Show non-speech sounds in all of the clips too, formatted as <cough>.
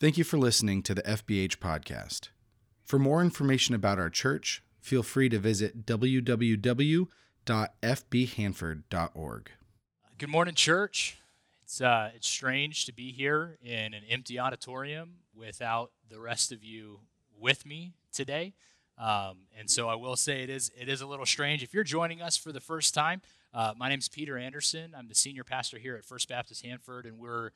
Thank you for listening to the FBH podcast. For more information about our church, feel free to visit www.fbhanford.org. Good morning, church. It's uh, it's strange to be here in an empty auditorium without the rest of you with me today, um, and so I will say it is it is a little strange. If you're joining us for the first time, uh, my name is Peter Anderson. I'm the senior pastor here at First Baptist Hanford, and we're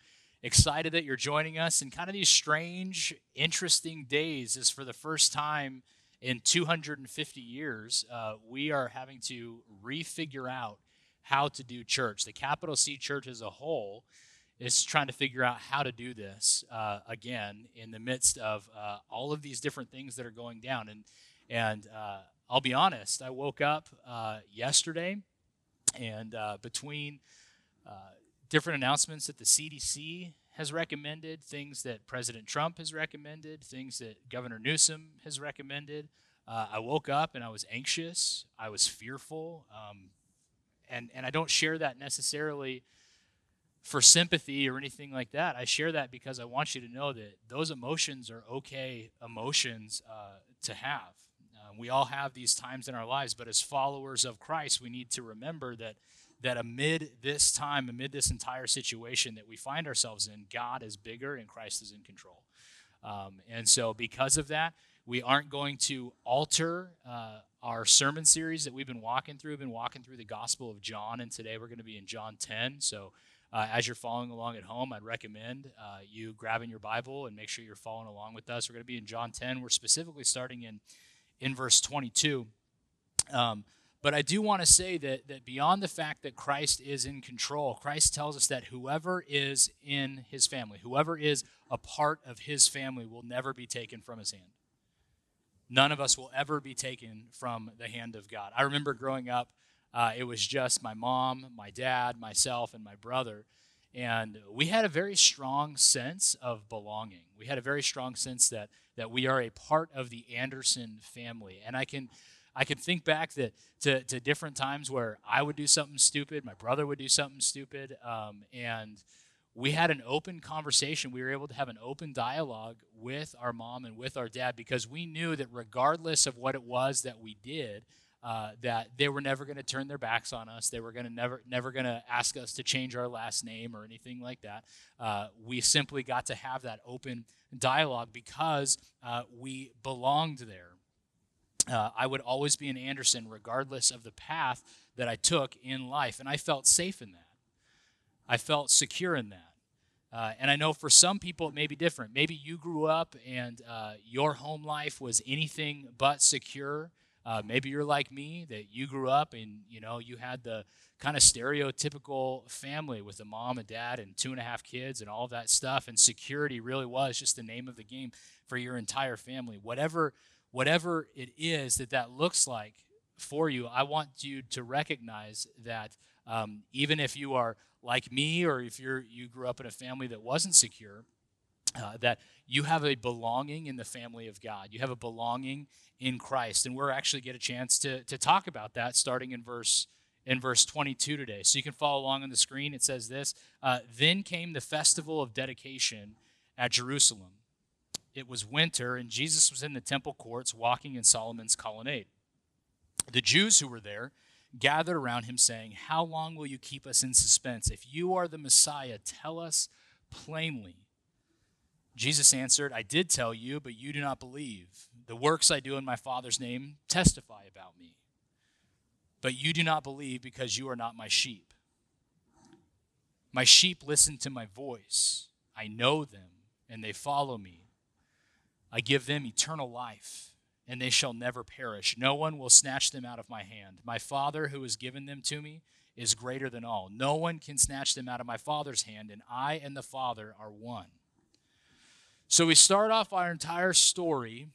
excited that you're joining us in kind of these strange, interesting days. Is for the first time in 250 years, uh, we are having to refigure out how to do church. The capital C church as a whole is trying to figure out how to do this uh, again in the midst of uh, all of these different things that are going down. And and uh, I'll be honest, I woke up uh, yesterday, and uh, between different announcements that the CDC has recommended, things that President Trump has recommended, things that Governor Newsom has recommended. Uh, I woke up and I was anxious. I was fearful. Um, and, and I don't share that necessarily for sympathy or anything like that. I share that because I want you to know that those emotions are okay emotions uh, to have. Uh, we all have these times in our lives, but as followers of Christ, we need to remember that that amid this time, amid this entire situation that we find ourselves in, God is bigger and Christ is in control. Um, and so, because of that, we aren't going to alter uh, our sermon series that we've been walking through. We've been walking through the Gospel of John, and today we're going to be in John 10. So, uh, as you're following along at home, I'd recommend uh, you grabbing your Bible and make sure you're following along with us. We're going to be in John 10. We're specifically starting in in verse 22. Um, but I do want to say that, that beyond the fact that Christ is in control, Christ tells us that whoever is in his family, whoever is a part of his family, will never be taken from his hand. None of us will ever be taken from the hand of God. I remember growing up, uh, it was just my mom, my dad, myself, and my brother. And we had a very strong sense of belonging. We had a very strong sense that, that we are a part of the Anderson family. And I can I can think back that to, to different times where I would do something stupid, my brother would do something stupid, um, and we had an open conversation. We were able to have an open dialogue with our mom and with our dad because we knew that regardless of what it was that we did, uh, that they were never going to turn their backs on us. They were going to never, never going to ask us to change our last name or anything like that. Uh, we simply got to have that open dialogue because uh, we belonged there uh, I would always be an Anderson regardless of the path that I took in life. And I felt safe in that. I felt secure in that. Uh, and I know for some people it may be different. Maybe you grew up and uh, your home life was anything but secure. Uh, maybe you're like me that you grew up and you know you had the kind of stereotypical family with a mom and dad and two and a half kids and all that stuff. And security really was just the name of the game for your entire family. Whatever whatever it is that that looks like for you, I want you to recognize that um, even if you are like me or if you're you grew up in a family that wasn't secure, uh, that you have a belonging in the family of God. You have a belonging in Christ, and we're actually get a chance to to talk about that starting in verse in verse 22 today. So you can follow along on the screen. It says this: uh, Then came the festival of dedication at Jerusalem it was winter, and Jesus was in the temple courts walking in Solomon's colonnade. The Jews who were there gathered around him, saying, How long will you keep us in suspense? If you are the Messiah, tell us plainly. Jesus answered, I did tell you, but you do not believe. The works I do in my Father's name testify about me. But you do not believe because you are not my sheep. My sheep listen to my voice. I know them, and they follow me. I give them eternal life, and they shall never perish. No one will snatch them out of my hand. My Father, who has given them to me, is greater than all. No one can snatch them out of my Father's hand, and I and the Father are one. So we start off our entire story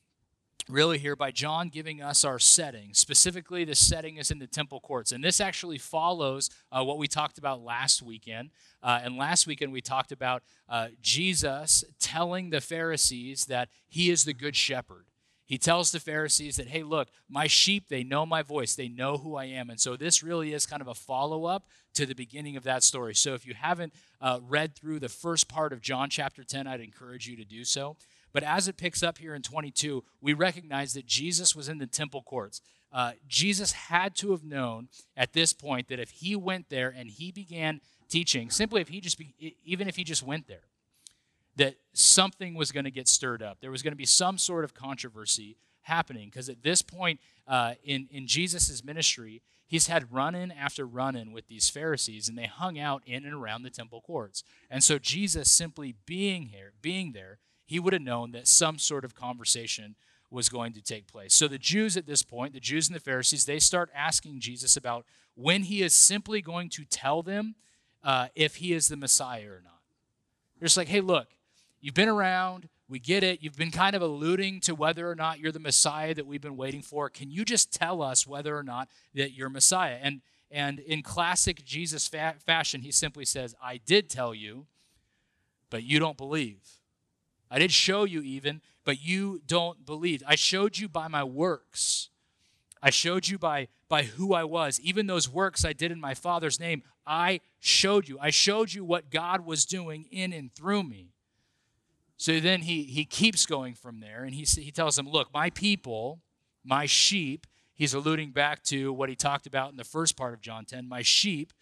really here by John giving us our setting. Specifically, the setting is in the temple courts. And this actually follows uh, what we talked about last weekend. Uh, and last weekend, we talked about uh, Jesus telling the Pharisees that he is the good shepherd. He tells the Pharisees that, hey, look, my sheep, they know my voice, they know who I am. And so this really is kind of a follow up to the beginning of that story. So if you haven't uh, read through the first part of John chapter 10, I'd encourage you to do so. But as it picks up here in 22, we recognize that Jesus was in the temple courts. Uh, Jesus had to have known at this point that if he went there and he began teaching, simply if he just, be, even if he just went there, that something was going to get stirred up. There was going to be some sort of controversy happening because at this point uh, in, in Jesus' ministry, he's had run in after run in with these Pharisees, and they hung out in and around the temple courts. And so Jesus simply being here, being there, he would have known that some sort of conversation was going to take place. So the Jews at this point, the Jews and the Pharisees, they start asking Jesus about when he is simply going to tell them uh, if he is the Messiah or not. They're just like, hey, look, You've been around. We get it. You've been kind of alluding to whether or not you're the Messiah that we've been waiting for. Can you just tell us whether or not that you're Messiah? And and in classic Jesus fa- fashion, he simply says, "I did tell you, but you don't believe. I did show you even, but you don't believe. I showed you by my works. I showed you by by who I was. Even those works I did in my Father's name, I showed you. I showed you what God was doing in and through me." So then he, he keeps going from there and he, he tells them, Look, my people, my sheep, he's alluding back to what he talked about in the first part of John 10 my sheep,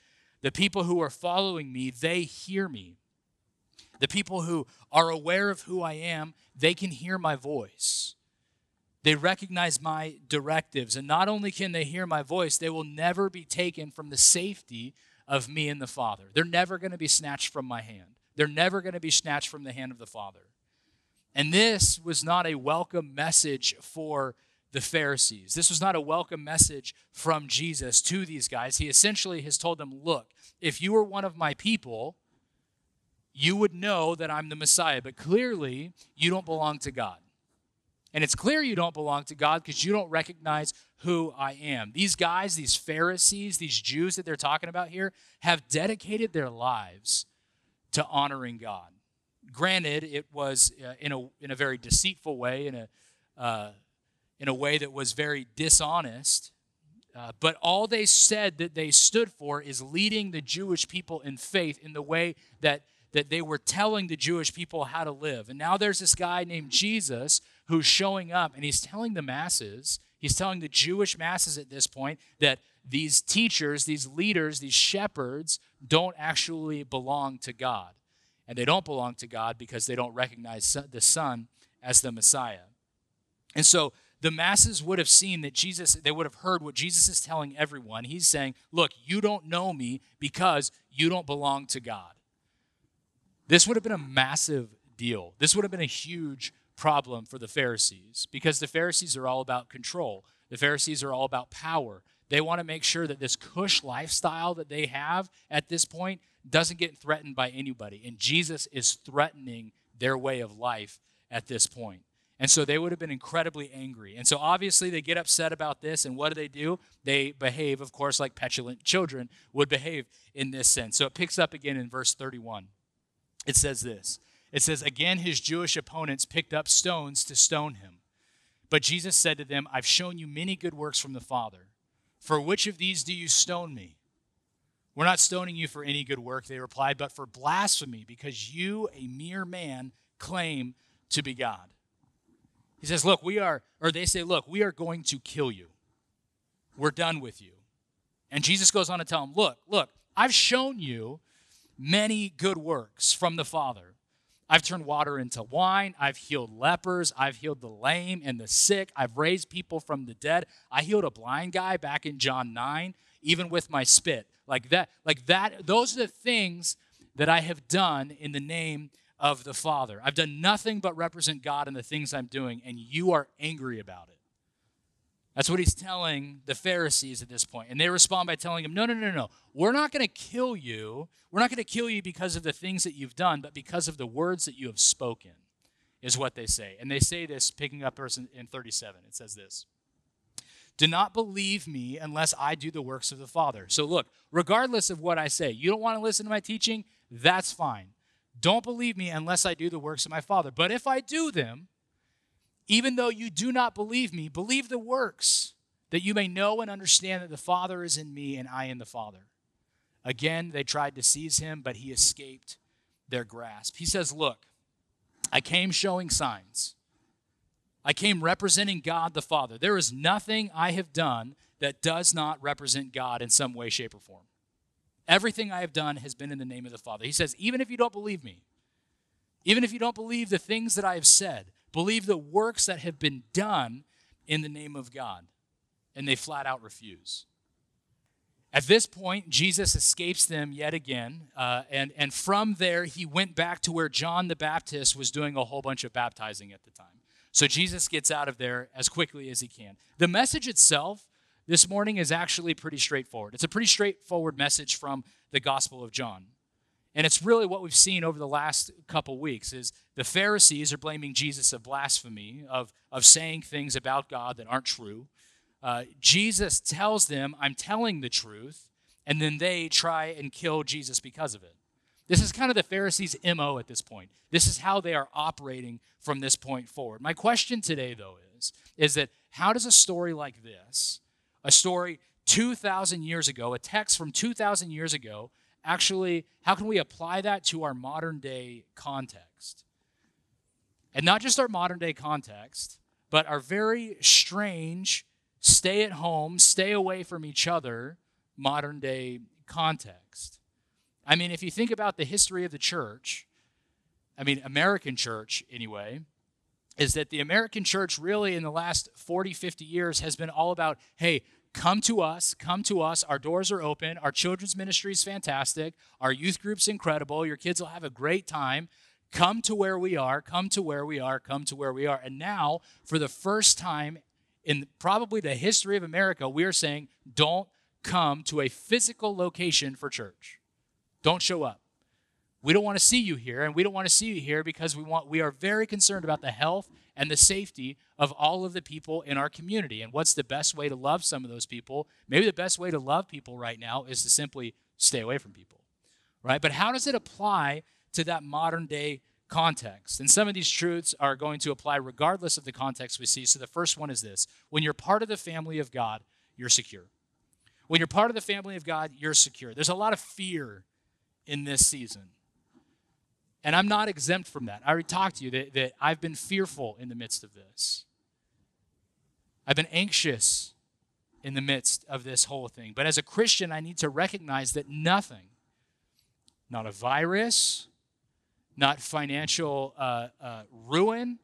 the people who are following me, they hear me. The people who are aware of who I am, they can hear my voice. They recognize my directives. And not only can they hear my voice, they will never be taken from the safety of me and the Father. They're never going to be snatched from my hand. They're never going to be snatched from the hand of the Father. And this was not a welcome message for the Pharisees. This was not a welcome message from Jesus to these guys. He essentially has told them, Look, if you were one of my people, you would know that I'm the Messiah, but clearly you don't belong to God. And it's clear you don't belong to God because you don't recognize who I am. These guys, these Pharisees, these Jews that they're talking about here, have dedicated their lives to honoring God. Granted, it was uh, in, a, in a very deceitful way, in a, uh, in a way that was very dishonest. Uh, but all they said that they stood for is leading the Jewish people in faith in the way that, that they were telling the Jewish people how to live. And now there's this guy named Jesus who's showing up and he's telling the masses, he's telling the Jewish masses at this point that these teachers, these leaders, these shepherds don't actually belong to God. And they don't belong to God because they don't recognize the Son as the Messiah. And so the masses would have seen that Jesus, they would have heard what Jesus is telling everyone. He's saying, Look, you don't know me because you don't belong to God. This would have been a massive deal. This would have been a huge problem for the Pharisees because the Pharisees are all about control, the Pharisees are all about power. They want to make sure that this cush lifestyle that they have at this point doesn't get threatened by anybody. And Jesus is threatening their way of life at this point. And so they would have been incredibly angry. And so obviously they get upset about this. And what do they do? They behave, of course, like petulant children would behave in this sense. So it picks up again in verse 31. It says this It says, Again, his Jewish opponents picked up stones to stone him. But Jesus said to them, I've shown you many good works from the Father. For which of these do you stone me? We're not stoning you for any good work, they replied, but for blasphemy, because you, a mere man, claim to be God. He says, Look, we are, or they say, Look, we are going to kill you. We're done with you. And Jesus goes on to tell them, Look, look, I've shown you many good works from the Father. I've turned water into wine. I've healed lepers. I've healed the lame and the sick. I've raised people from the dead. I healed a blind guy back in John 9, even with my spit. Like that, like that, those are the things that I have done in the name of the Father. I've done nothing but represent God in the things I'm doing, and you are angry about it. That's what he's telling the Pharisees at this point. And they respond by telling him, No, no, no, no. We're not going to kill you. We're not going to kill you because of the things that you've done, but because of the words that you have spoken, is what they say. And they say this, picking up verse in 37. It says this Do not believe me unless I do the works of the Father. So look, regardless of what I say, you don't want to listen to my teaching? That's fine. Don't believe me unless I do the works of my Father. But if I do them, Even though you do not believe me, believe the works, that you may know and understand that the Father is in me and I in the Father. Again, they tried to seize him, but he escaped their grasp. He says, Look, I came showing signs. I came representing God the Father. There is nothing I have done that does not represent God in some way, shape, or form. Everything I have done has been in the name of the Father. He says, even if you don't believe me, even if you don't believe the things that I have said, believe the works that have been done in the name of God. And they flat out refuse. At this point, Jesus escapes them yet again. Uh, and, and from there, he went back to where John the Baptist was doing a whole bunch of baptizing at the time. So Jesus gets out of there as quickly as he can. The message itself this morning is actually pretty straightforward. It's a pretty straightforward message from the Gospel of John. And it's really what we've seen over the last couple weeks is the Pharisees are blaming Jesus of blasphemy, of, of saying things about God that aren't true. Uh, Jesus tells them, I'm telling the truth, and then they try and kill Jesus because of it. This is kind of the Pharisees' MO at this point. This is how they are operating from this point forward. My question today, though, is, is that how does a story like this, a story 2,000 years ago, a text from 2,000 years ago, actually, how can we apply that to our modern day context? And not just our modern day context, but our very strange, stay at home, stay away from each other modern day context. I mean, if you think about the history of the church, I mean, American church anyway, is that the American church really in the last 40, 50 years has been all about, hey, come to us, come to us. Our doors are open. Our children's ministry is fantastic. Our youth group's incredible. Your kids will have a great time. Come to where we are, come to where we are, come to where we are. And now, for the first time in probably the history of America, we are saying, don't come to a physical location for church. Don't show up. We don't want to see you here, and we don't want to see you here because we want we are very concerned about the health and the safety of all of the people in our community. And what's the best way to love some of those people? Maybe the best way to love people right now is to simply stay away from people. Right? But how does it apply to that modern day context? And some of these truths are going to apply regardless of the context we see. So the first one is this when you're part of the family of God, you're secure. When you're part of the family of God, you're secure. There's a lot of fear in this season. And I'm not exempt from that. I already talked to you that, that I've been fearful in the midst of this. I've been anxious in the midst of this whole thing. But as a Christian, I need to recognize that nothing, not a virus, not financial uh, uh, ruin,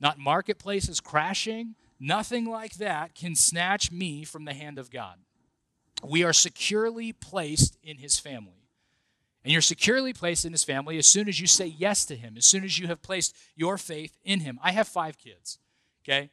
not marketplaces crashing, nothing like that can snatch me from the hand of God. We are securely placed in his family. And you're securely placed in his family as soon as you say yes to him, as soon as you have placed your faith in him. I have five kids, okay?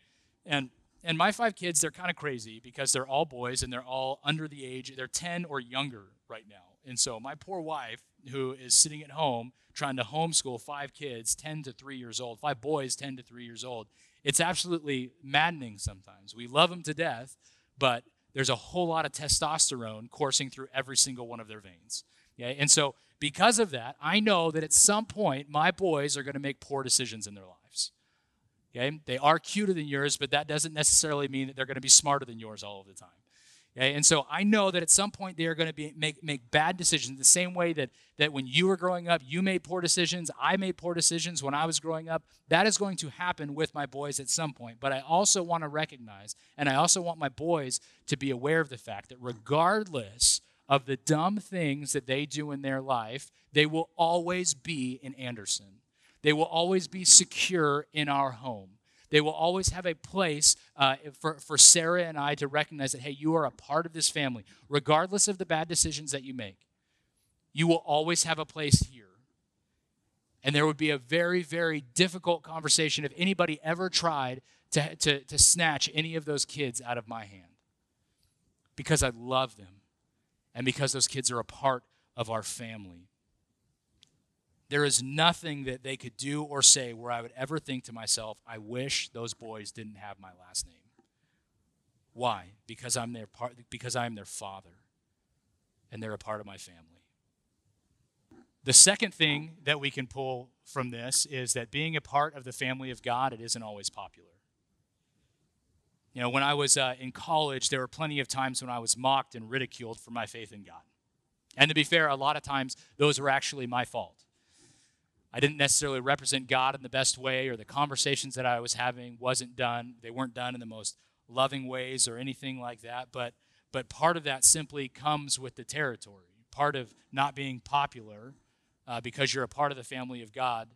And and my five kids, they're kind of crazy because they're all boys and they're all under the age, they're 10 or younger right now. And so my poor wife, who is sitting at home trying to homeschool five kids, 10 to 3 years old, five boys, 10 to 3 years old, it's absolutely maddening sometimes. We love them to death, but there's a whole lot of testosterone coursing through every single one of their veins. Okay? And so, because of that, I know that at some point my boys are going to make poor decisions in their lives. Okay? They are cuter than yours, but that doesn't necessarily mean that they're going to be smarter than yours all of the time. Okay? And so I know that at some point they are going to be make, make bad decisions the same way that, that when you were growing up, you made poor decisions. I made poor decisions when I was growing up. That is going to happen with my boys at some point. But I also want to recognize, and I also want my boys to be aware of the fact that regardless of the dumb things that they do in their life, they will always be in Anderson. They will always be secure in our home. They will always have a place uh, for, for Sarah and I to recognize that, hey, you are a part of this family, regardless of the bad decisions that you make. You will always have a place here. And there would be a very, very difficult conversation if anybody ever tried to, to, to snatch any of those kids out of my hand because I love them and because those kids are a part of our family. There is nothing that they could do or say where I would ever think to myself, I wish those boys didn't have my last name. Why? Because I'm their part because I'm their father and they're a part of my family. The second thing that we can pull from this is that being a part of the family of God, it isn't always popular. You know, when I was uh, in college, there were plenty of times when I was mocked and ridiculed for my faith in God. And to be fair, a lot of times those were actually my fault. I didn't necessarily represent God in the best way, or the conversations that I was having wasn't done. They weren't done in the most loving ways or anything like that. But but part of that simply comes with the territory. Part of not being popular uh, because you're a part of the family of God,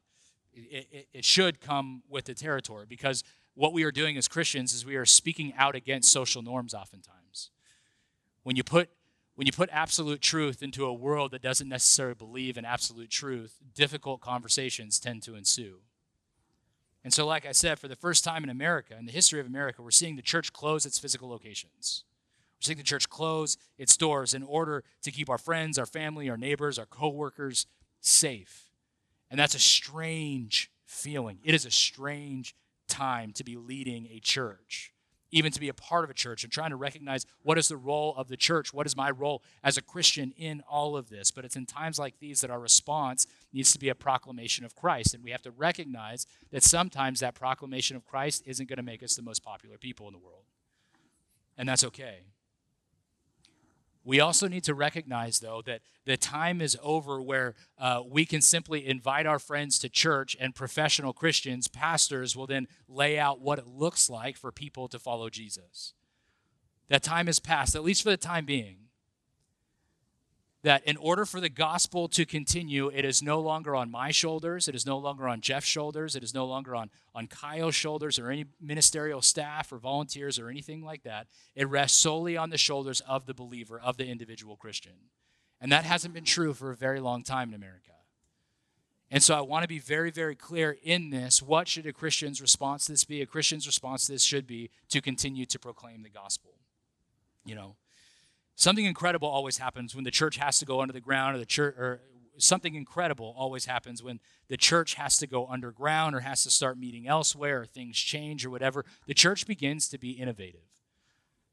it, it, it should come with the territory because what we are doing as Christians is we are speaking out against social norms oftentimes. When you put when you put absolute truth into a world that doesn't necessarily believe in absolute truth, difficult conversations tend to ensue. And so, like I said, for the first time in America, in the history of America, we're seeing the church close its physical locations. We're seeing the church close its doors in order to keep our friends, our family, our neighbors, our coworkers safe. And that's a strange feeling. It is a strange time to be leading a church even to be a part of a church and trying to recognize what is the role of the church what is my role as a christian in all of this. But it's in times like these that our response needs to be a proclamation of christ. And we have to recognize that sometimes that proclamation of christ isn't going to make us the most popular people in the world. And that's okay we also need to recognize, though, that the time is over where uh, we can simply invite our friends to church and professional Christians, pastors, will then lay out what it looks like for people to follow Jesus. That time is past, at least for the time being that in order for the gospel to continue, it is no longer on my shoulders, it is no longer on Jeff's shoulders, it is no longer on, on Kyle's shoulders or any ministerial staff or volunteers or anything like that. It rests solely on the shoulders of the believer, of the individual Christian. And that hasn't been true for a very long time in America. And so I want to be very, very clear in this. What should a Christian's response to this be? A Christian's response to this should be to continue to proclaim the gospel. You know, Something incredible always happens when the church has to go under the ground or the church or something incredible always happens when the church has to go underground or has to start meeting elsewhere or things change or whatever. The church begins to be innovative.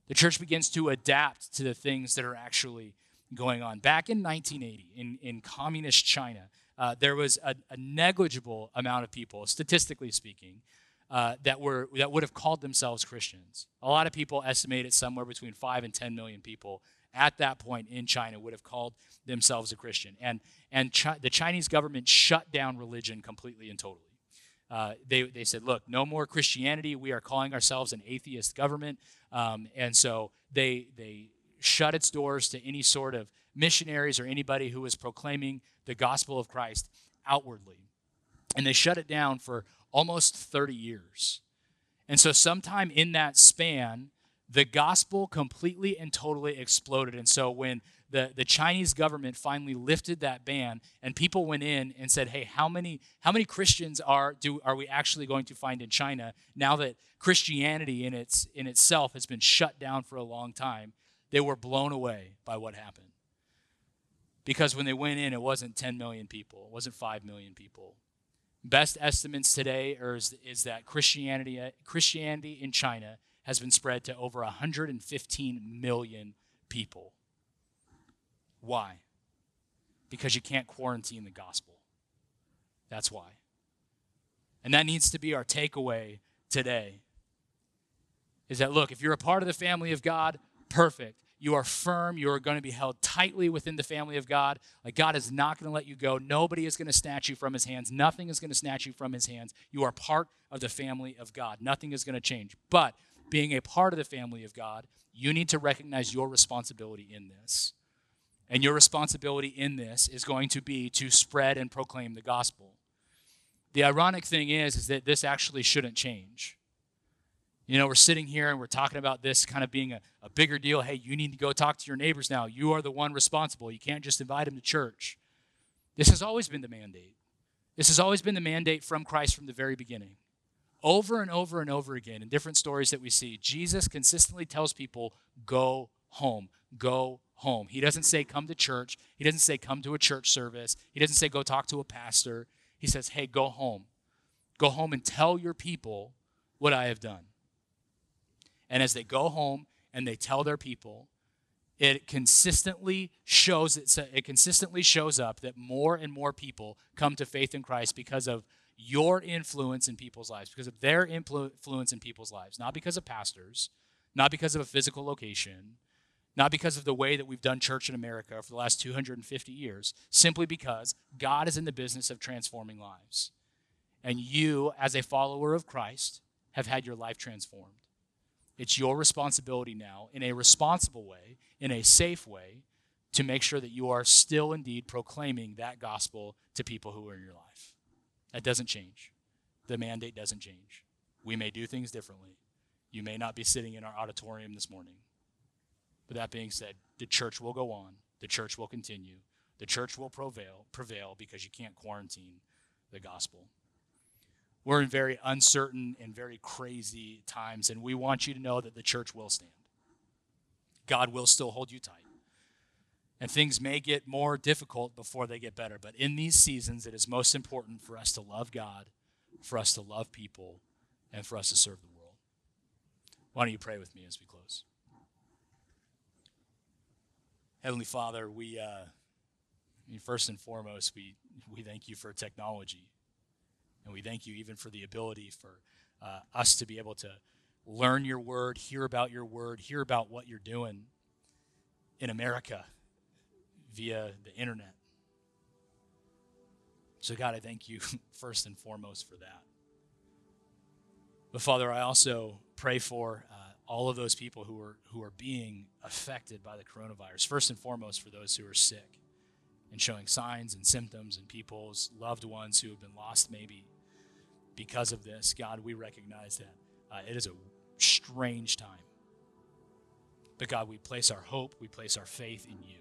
The church begins to adapt to the things that are actually going on. Back in 1980, in, in communist China, uh, there was a, a, negligible amount of people, statistically speaking, uh, that were that would have called themselves Christians. A lot of people estimate it somewhere between five and 10 million people at that point in China would have called themselves a Christian. And, and Chi- the Chinese government shut down religion completely and totally. Uh, they, they said, look, no more Christianity. We are calling ourselves an atheist government. Um, and so they, they shut its doors to any sort of missionaries or anybody who was proclaiming the gospel of Christ outwardly. And they shut it down for almost 30 years. And so, sometime in that span, the gospel completely and totally exploded. And so when the, the Chinese government finally lifted that ban and people went in and said, hey, how many, how many Christians are, do, are we actually going to find in China now that Christianity in, its, in itself has been shut down for a long time? They were blown away by what happened. Because when they went in, it wasn't 10 million people, it wasn't 5 million people. Best estimates today is, is that Christianity, Christianity in China has been spread to over 115 million people. Why? Because you can't quarantine the gospel. That's why. And that needs to be our takeaway today. Is that look, if you're a part of the family of God, perfect. You are firm. You are going to be held tightly within the family of God. Like God is not going to let you go. Nobody is going to snatch you from his hands. Nothing is going to snatch you from his hands. You are part of the family of God. Nothing is going to change. But being a part of the family of God, you need to recognize your responsibility in this. And your responsibility in this is going to be to spread and proclaim the gospel. The ironic thing is, is that this actually shouldn't change. You know, we're sitting here and we're talking about this kind of being a, a bigger deal. Hey, you need to go talk to your neighbors now. You are the one responsible. You can't just invite them to church. This has always been the mandate. This has always been the mandate from Christ from the very beginning. Over and over and over again, in different stories that we see, Jesus consistently tells people, go home, go home. He doesn't say, come to church. He doesn't say, come to a church service. He doesn't say, go talk to a pastor. He says, hey, go home. Go home and tell your people what I have done. And as they go home and they tell their people, it consistently shows it consistently shows up that more and more people come to faith in Christ because of your influence in people's lives, because of their influence in people's lives, not because of pastors, not because of a physical location, not because of the way that we've done church in America for the last 250 years, simply because God is in the business of transforming lives. And you, as a follower of Christ, have had your life transformed. It's your responsibility now, in a responsible way, in a safe way, to make sure that you are still indeed proclaiming that gospel to people who are in your life. That doesn't change. The mandate doesn't change. We may do things differently. You may not be sitting in our auditorium this morning. But that being said, the church will go on. The church will continue. The church will prevail, prevail because you can't quarantine the gospel. We're in very uncertain and very crazy times, and we want you to know that the church will stand. God will still hold you tight. And things may get more difficult before they get better. But in these seasons, it is most important for us to love God, for us to love people, and for us to serve the world. Why don't you pray with me as we close? Heavenly Father, we, uh, first and foremost, we, we thank you for technology. And we thank you even for the ability for uh, us to be able to learn your word, hear about your word, hear about what you're doing in America via the internet. So, God, I thank you <laughs> first and foremost for that. But, Father, I also pray for uh, all of those people who are, who are being affected by the coronavirus. First and foremost, for those who are sick and showing signs and symptoms, and people's loved ones who have been lost maybe because of this. God, we recognize that uh, it is a strange time. But, God, we place our hope, we place our faith in you.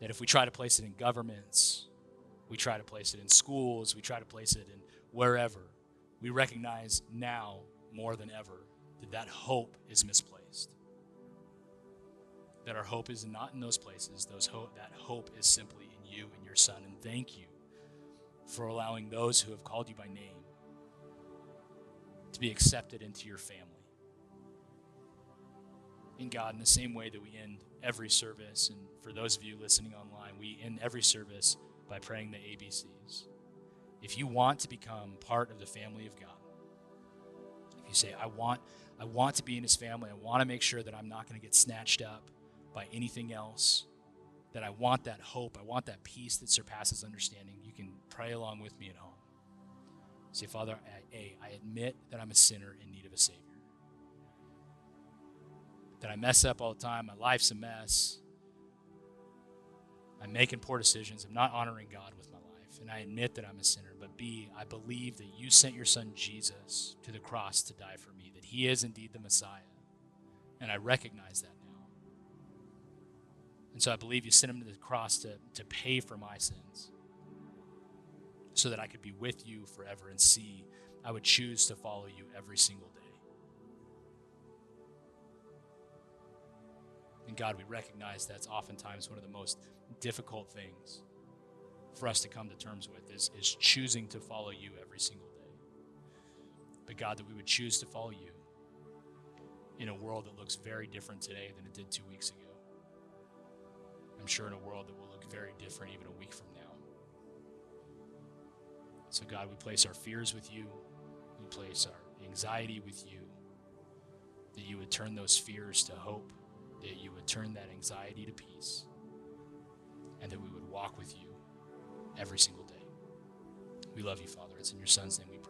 That if we try to place it in governments, we try to place it in schools, we try to place it in wherever, we recognize now more than ever that that hope is misplaced. That our hope is not in those places. Those hope, that hope is simply in you and your Son. And thank you for allowing those who have called you by name to be accepted into your family. In God, in the same way that we end every service, and for those of you listening online, we end every service by praying the ABCs. If you want to become part of the family of God, if you say, I want, I want to be in his family, I want to make sure that I'm not going to get snatched up by anything else, that I want that hope, I want that peace that surpasses understanding, you can pray along with me at home. Say, Father, A, I admit that I'm a sinner in need of a Savior. That I mess up all the time, my life's a mess. I'm making poor decisions. I'm not honoring God with my life. And I admit that I'm a sinner. But B, I believe that you sent your son Jesus to the cross to die for me, that he is indeed the Messiah. And I recognize that. And so I believe you sent him to the cross to, to pay for my sins so that I could be with you forever and see I would choose to follow you every single day. And God, we recognize that's oftentimes one of the most difficult things for us to come to terms with is, is choosing to follow you every single day. But God, that we would choose to follow you in a world that looks very different today than it did two weeks ago. I'm sure in a world that will look very different even a week from now. So, God, we place our fears with you, we place our anxiety with you, that you would turn those fears to hope, that you would turn that anxiety to peace, and that we would walk with you every single day. We love you, Father. It's in your Son's name we.